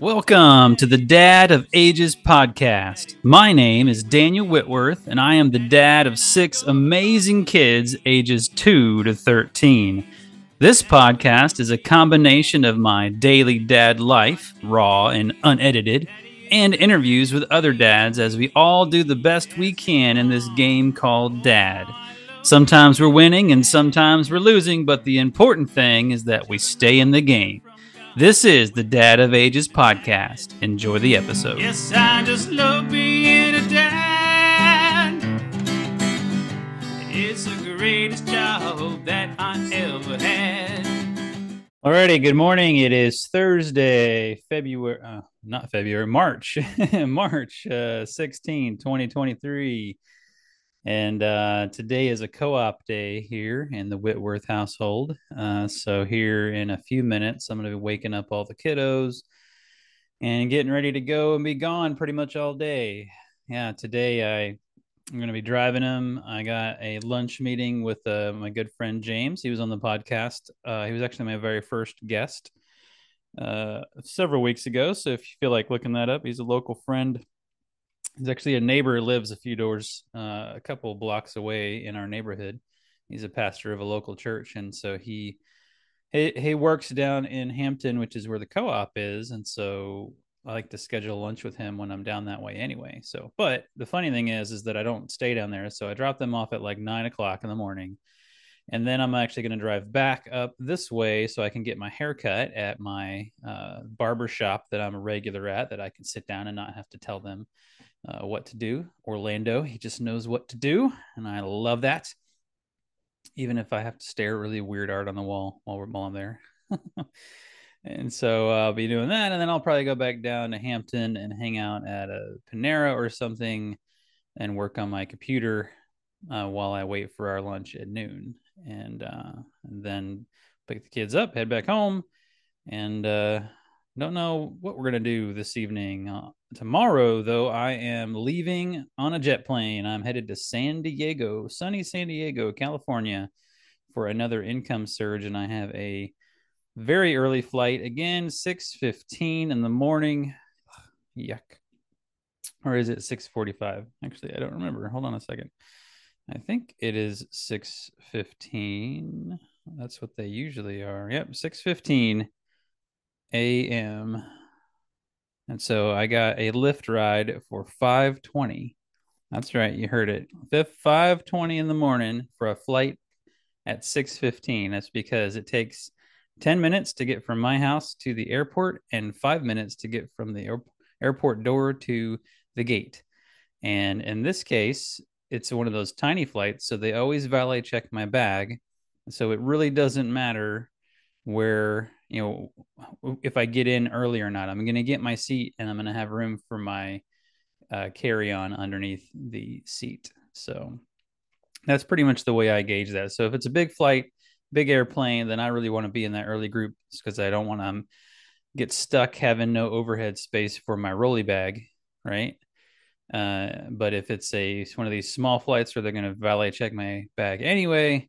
Welcome to the Dad of Ages podcast. My name is Daniel Whitworth, and I am the dad of six amazing kids ages 2 to 13. This podcast is a combination of my daily dad life, raw and unedited, and interviews with other dads as we all do the best we can in this game called Dad. Sometimes we're winning and sometimes we're losing, but the important thing is that we stay in the game. This is the Dad of Ages podcast. Enjoy the episode. Yes, I just love being a dad. It's the greatest job that I ever had. Alrighty, good morning. It is Thursday, February, uh, not February, March, March uh, 16, 2023. And uh, today is a co op day here in the Whitworth household. Uh, so, here in a few minutes, I'm going to be waking up all the kiddos and getting ready to go and be gone pretty much all day. Yeah, today I, I'm going to be driving them. I got a lunch meeting with uh, my good friend James. He was on the podcast. Uh, he was actually my very first guest uh, several weeks ago. So, if you feel like looking that up, he's a local friend he's actually a neighbor lives a few doors uh, a couple blocks away in our neighborhood. He's a pastor of a local church and so he he, he works down in hampton which is where the co-op is and so i like to schedule lunch with him when i'm down that way anyway. So but the funny thing is is that i don't stay down there so i drop them off at like nine o'clock in the morning and then i'm actually going to drive back up this way so i can get my haircut at my uh, barber shop that i'm a regular at that i can sit down and not have to tell them uh, what to do. Orlando, he just knows what to do, and I love that. Even if I have to stare at really weird art on the wall while, we're, while I'm there. and so I'll be doing that, and then I'll probably go back down to Hampton and hang out at a Panera or something, and work on my computer uh, while I wait for our lunch at noon, and, uh, and then pick the kids up, head back home, and uh, don't know what we're gonna do this evening. Uh, tomorrow, though, I am leaving on a jet plane. I'm headed to San Diego, sunny San Diego, California, for another income surge, and I have a very early flight again, six fifteen in the morning. Yuck. Or is it six forty five? Actually, I don't remember. Hold on a second. I think it is six fifteen. That's what they usually are. Yep, six fifteen a.m. And so I got a Lyft ride for 520. That's right, you heard it. 520 in the morning for a flight at 615. That's because it takes 10 minutes to get from my house to the airport and 5 minutes to get from the airport door to the gate. And in this case, it's one of those tiny flights, so they always valet check my bag. So it really doesn't matter where you know if I get in early or not. I'm going to get my seat and I'm going to have room for my uh, carry on underneath the seat. So that's pretty much the way I gauge that. So if it's a big flight, big airplane, then I really want to be in that early group because I don't want to um, get stuck having no overhead space for my rolly bag, right? Uh, but if it's a one of these small flights where they're going to valet check my bag anyway,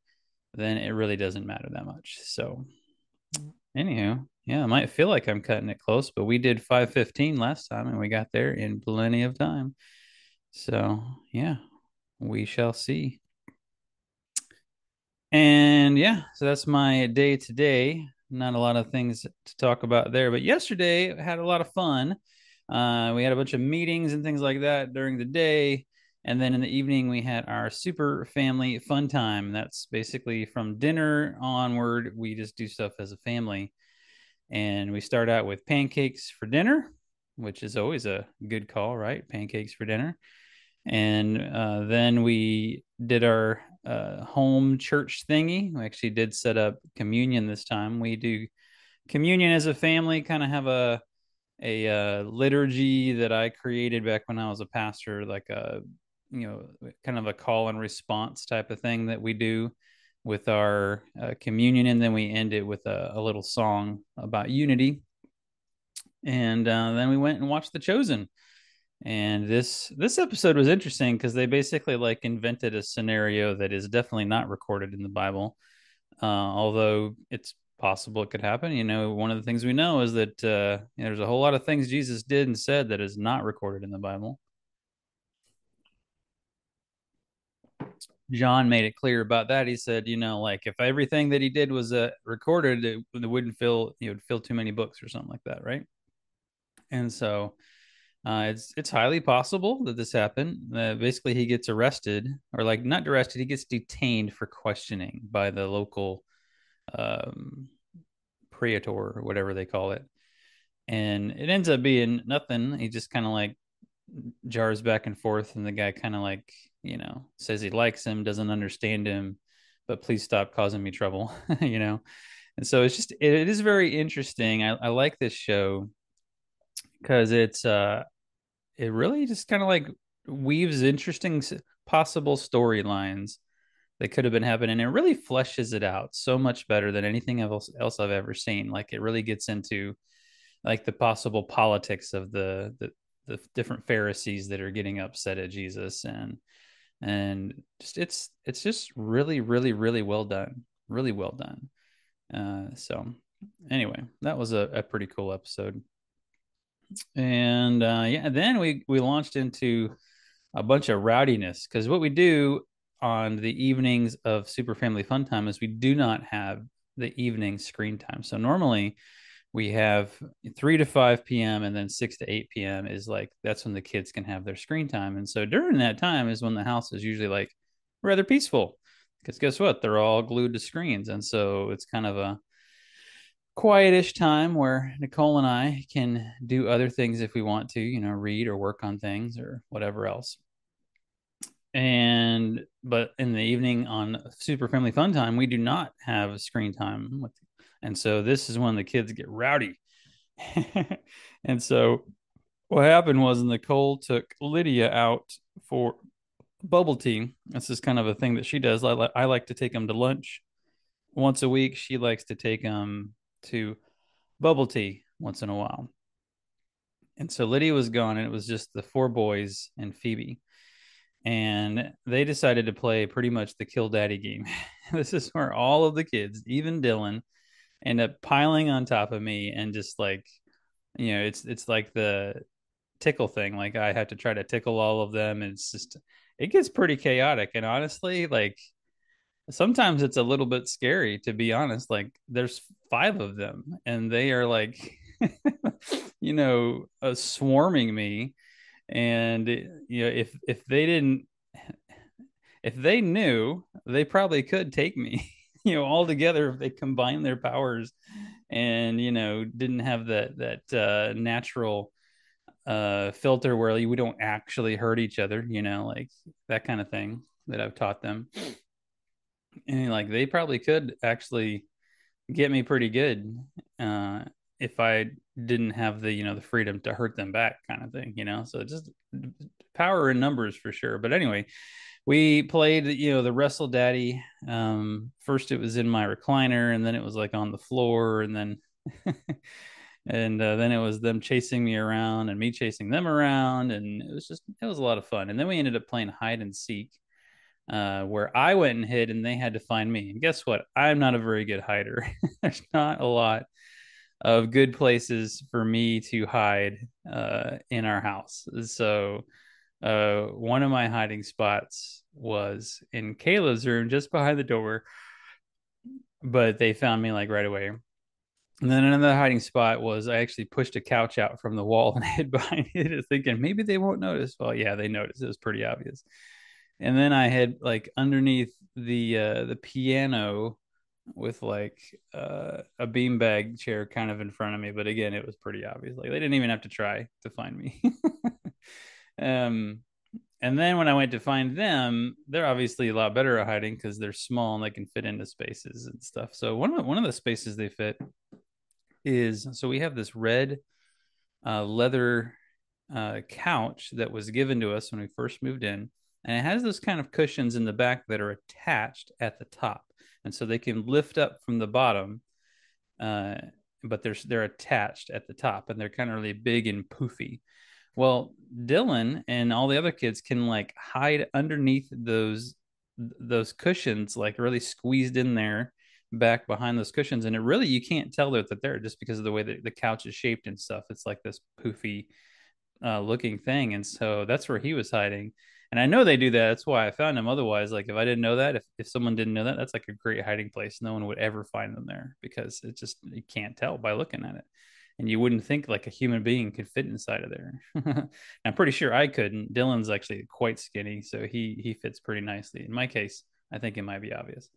then it really doesn't matter that much. So Anywho, yeah, I might feel like I'm cutting it close, but we did 515 last time and we got there in plenty of time. So, yeah, we shall see. And yeah, so that's my day today. Not a lot of things to talk about there, but yesterday had a lot of fun. Uh, we had a bunch of meetings and things like that during the day. And then in the evening, we had our super family fun time. That's basically from dinner onward. We just do stuff as a family. And we start out with pancakes for dinner, which is always a good call, right? Pancakes for dinner. And uh, then we did our uh, home church thingy. We actually did set up communion this time. We do communion as a family, kind of have a a uh, liturgy that I created back when I was a pastor, like a you know kind of a call and response type of thing that we do with our uh, communion and then we end it with a, a little song about unity. And uh, then we went and watched the chosen. And this this episode was interesting because they basically like invented a scenario that is definitely not recorded in the bible uh, although it's possible it could happen. You know, one of the things we know is that uh, you know, there's a whole lot of things Jesus did and said that is not recorded in the Bible. John made it clear about that. He said, you know, like if everything that he did was uh, recorded, it, it wouldn't fill, you would fill too many books or something like that, right? And so uh, it's it's highly possible that this happened. Uh, basically, he gets arrested, or like not arrested, he gets detained for questioning by the local um, praetor or whatever they call it, and it ends up being nothing. He just kind of like jars back and forth, and the guy kind of like you know says he likes him, doesn't understand him, but please stop causing me trouble, you know. And so it's just it, it is very interesting. I, I like this show because it's uh it really just kind of like weaves interesting possible storylines that could have been happening. It really fleshes it out so much better than anything else else I've ever seen. Like it really gets into like the possible politics of the the, the different Pharisees that are getting upset at Jesus and and just it's it's just really really really well done, really well done. Uh, so anyway, that was a, a pretty cool episode and uh, yeah, then we we launched into a bunch of rowdiness because what we do on the evenings of Super Family Fun Time is we do not have the evening screen time. So normally we have 3 to 5 p.m. and then 6 to 8 p.m. is like that's when the kids can have their screen time. And so during that time is when the house is usually like rather peaceful because guess what? They're all glued to screens. And so it's kind of a quietish time where Nicole and I can do other things if we want to, you know, read or work on things or whatever else. And but in the evening on Super Family Fun Time, we do not have screen time with, and so this is when the kids get rowdy. and so what happened was Nicole took Lydia out for bubble tea. This is kind of a thing that she does. I, li- I like to take them to lunch once a week. She likes to take them to bubble tea once in a while. And so Lydia was gone, and it was just the four boys and Phoebe. And they decided to play pretty much the kill daddy game. this is where all of the kids, even Dylan, end up piling on top of me and just like, you know, it's it's like the tickle thing. Like I have to try to tickle all of them. And it's just it gets pretty chaotic. And honestly, like sometimes it's a little bit scary to be honest like there's five of them and they are like you know uh, swarming me and you know if if they didn't if they knew they probably could take me you know all together if they combine their powers and you know didn't have that that uh natural uh filter where we don't actually hurt each other you know like that kind of thing that I've taught them. And like they probably could actually get me pretty good uh, if I didn't have the you know the freedom to hurt them back kind of thing, you know. So just power in numbers for sure. But anyway, we played you know the Wrestle Daddy. Um, first it was in my recliner, and then it was like on the floor, and then. and uh, then it was them chasing me around and me chasing them around and it was just it was a lot of fun and then we ended up playing hide and seek uh, where I went and hid and they had to find me. And guess what? I'm not a very good hider. There's not a lot of good places for me to hide uh, in our house. So uh, one of my hiding spots was in Kayla's room just behind the door, but they found me like right away. And then another hiding spot was I actually pushed a couch out from the wall and hid behind it, thinking maybe they won't notice. Well, yeah, they noticed. It was pretty obvious and then I had like underneath the uh, the piano with like uh, a beanbag chair kind of in front of me. But again, it was pretty obvious. Like they didn't even have to try to find me. um, and then when I went to find them, they're obviously a lot better at hiding because they're small and they can fit into spaces and stuff. So one of the, one of the spaces they fit is so we have this red uh, leather uh, couch that was given to us when we first moved in and it has those kind of cushions in the back that are attached at the top and so they can lift up from the bottom uh, but they're they're attached at the top and they're kind of really big and poofy well dylan and all the other kids can like hide underneath those those cushions like really squeezed in there back behind those cushions. And it really, you can't tell that they're there just because of the way that the couch is shaped and stuff. It's like this poofy uh, looking thing. And so that's where he was hiding. And I know they do that. That's why I found them. Otherwise, like if I didn't know that, if, if someone didn't know that, that's like a great hiding place. No one would ever find them there because it just, you can't tell by looking at it. And you wouldn't think like a human being could fit inside of there. I'm pretty sure I couldn't. Dylan's actually quite skinny, so he he fits pretty nicely. In my case, I think it might be obvious.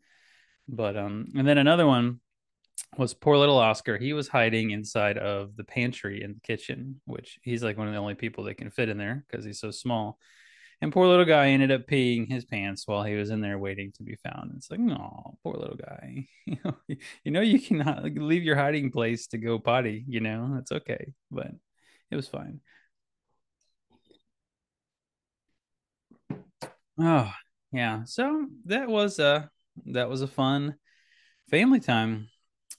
But um, and then another one was poor little Oscar. He was hiding inside of the pantry in the kitchen, which he's like one of the only people that can fit in there because he's so small. And poor little guy ended up peeing his pants while he was in there waiting to be found. It's like, no, poor little guy. you know, you cannot leave your hiding place to go potty. You know, that's okay, but it was fine. Oh yeah, so that was a that was a fun family time.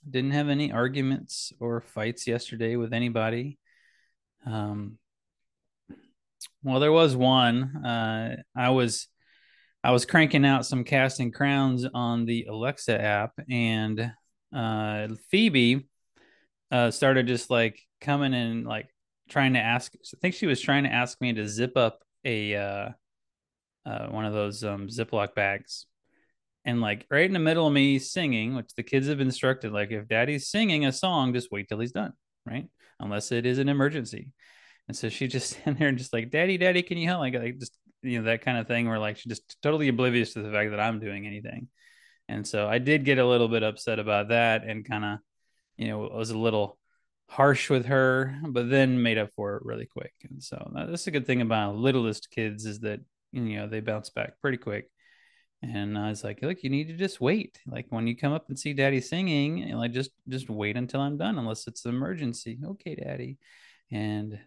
Didn't have any arguments or fights yesterday with anybody. Um, well, there was one. Uh, I was I was cranking out some casting crowns on the Alexa app, and uh, Phoebe uh, started just like coming and like trying to ask. I think she was trying to ask me to zip up a uh, uh, one of those um, Ziploc bags, and like right in the middle of me singing, which the kids have instructed, like if Daddy's singing a song, just wait till he's done, right? Unless it is an emergency. And so she just in there and just like, Daddy, Daddy, can you help? Like, like just you know that kind of thing, where like she just totally oblivious to the fact that I'm doing anything. And so I did get a little bit upset about that, and kind of, you know, was a little harsh with her, but then made up for it really quick. And so that's a good thing about littlest kids is that you know they bounce back pretty quick. And I was like, look, you need to just wait. Like when you come up and see daddy singing, like just just wait until I'm done, unless it's an emergency. Okay, daddy. And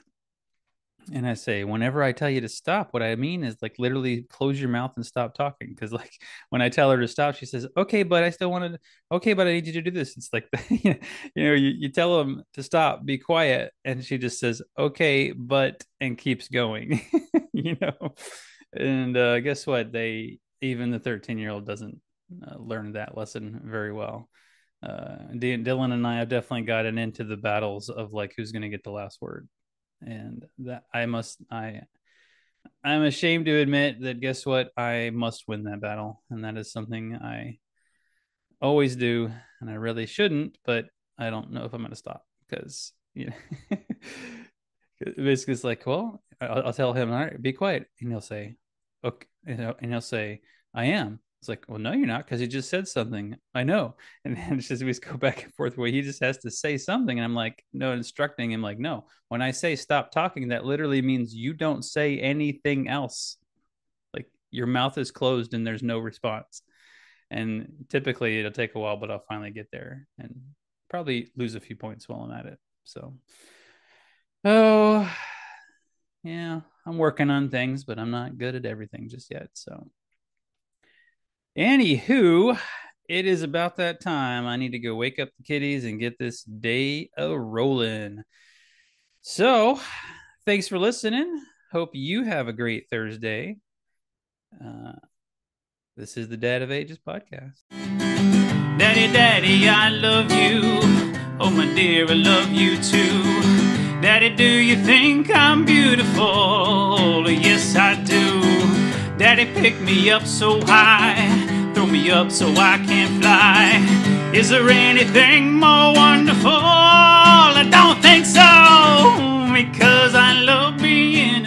and I say, whenever I tell you to stop, what I mean is like literally close your mouth and stop talking. Cause like when I tell her to stop, she says, okay, but I still want to, okay, but I need you to do this. It's like, you know, you, you tell them to stop, be quiet. And she just says, okay, but, and keeps going, you know? And uh, guess what? They, even the 13 year old doesn't uh, learn that lesson very well. Uh, Dylan and I have definitely gotten into the battles of like who's going to get the last word and that I must I I'm ashamed to admit that guess what? I must win that battle. And that is something I always do. And I really shouldn't but I don't know if I'm going to stop because you know basically it's like well I'll, I'll, tell him all right be quiet. And he'll say okay and he'll say I am it's like, well, no, you're not, because he just said something. I know. And then it's just we just go back and forth where he just has to say something. And I'm like, no, instructing him, like, no, when I say stop talking, that literally means you don't say anything else. Like your mouth is closed and there's no response. And typically it'll take a while, but I'll finally get there and probably lose a few points while I'm at it. So, oh, yeah, I'm working on things, but I'm not good at everything just yet. So, Anywho, it is about that time. I need to go wake up the kitties and get this day a rolling. So, thanks for listening. Hope you have a great Thursday. Uh, this is the Dad of Ages podcast. Daddy, Daddy, I love you. Oh, my dear, I love you too. Daddy, do you think I'm beautiful? Yes, I do. Daddy, pick me up so high, throw me up so I can fly. Is there anything more wonderful? I don't think so, because I love being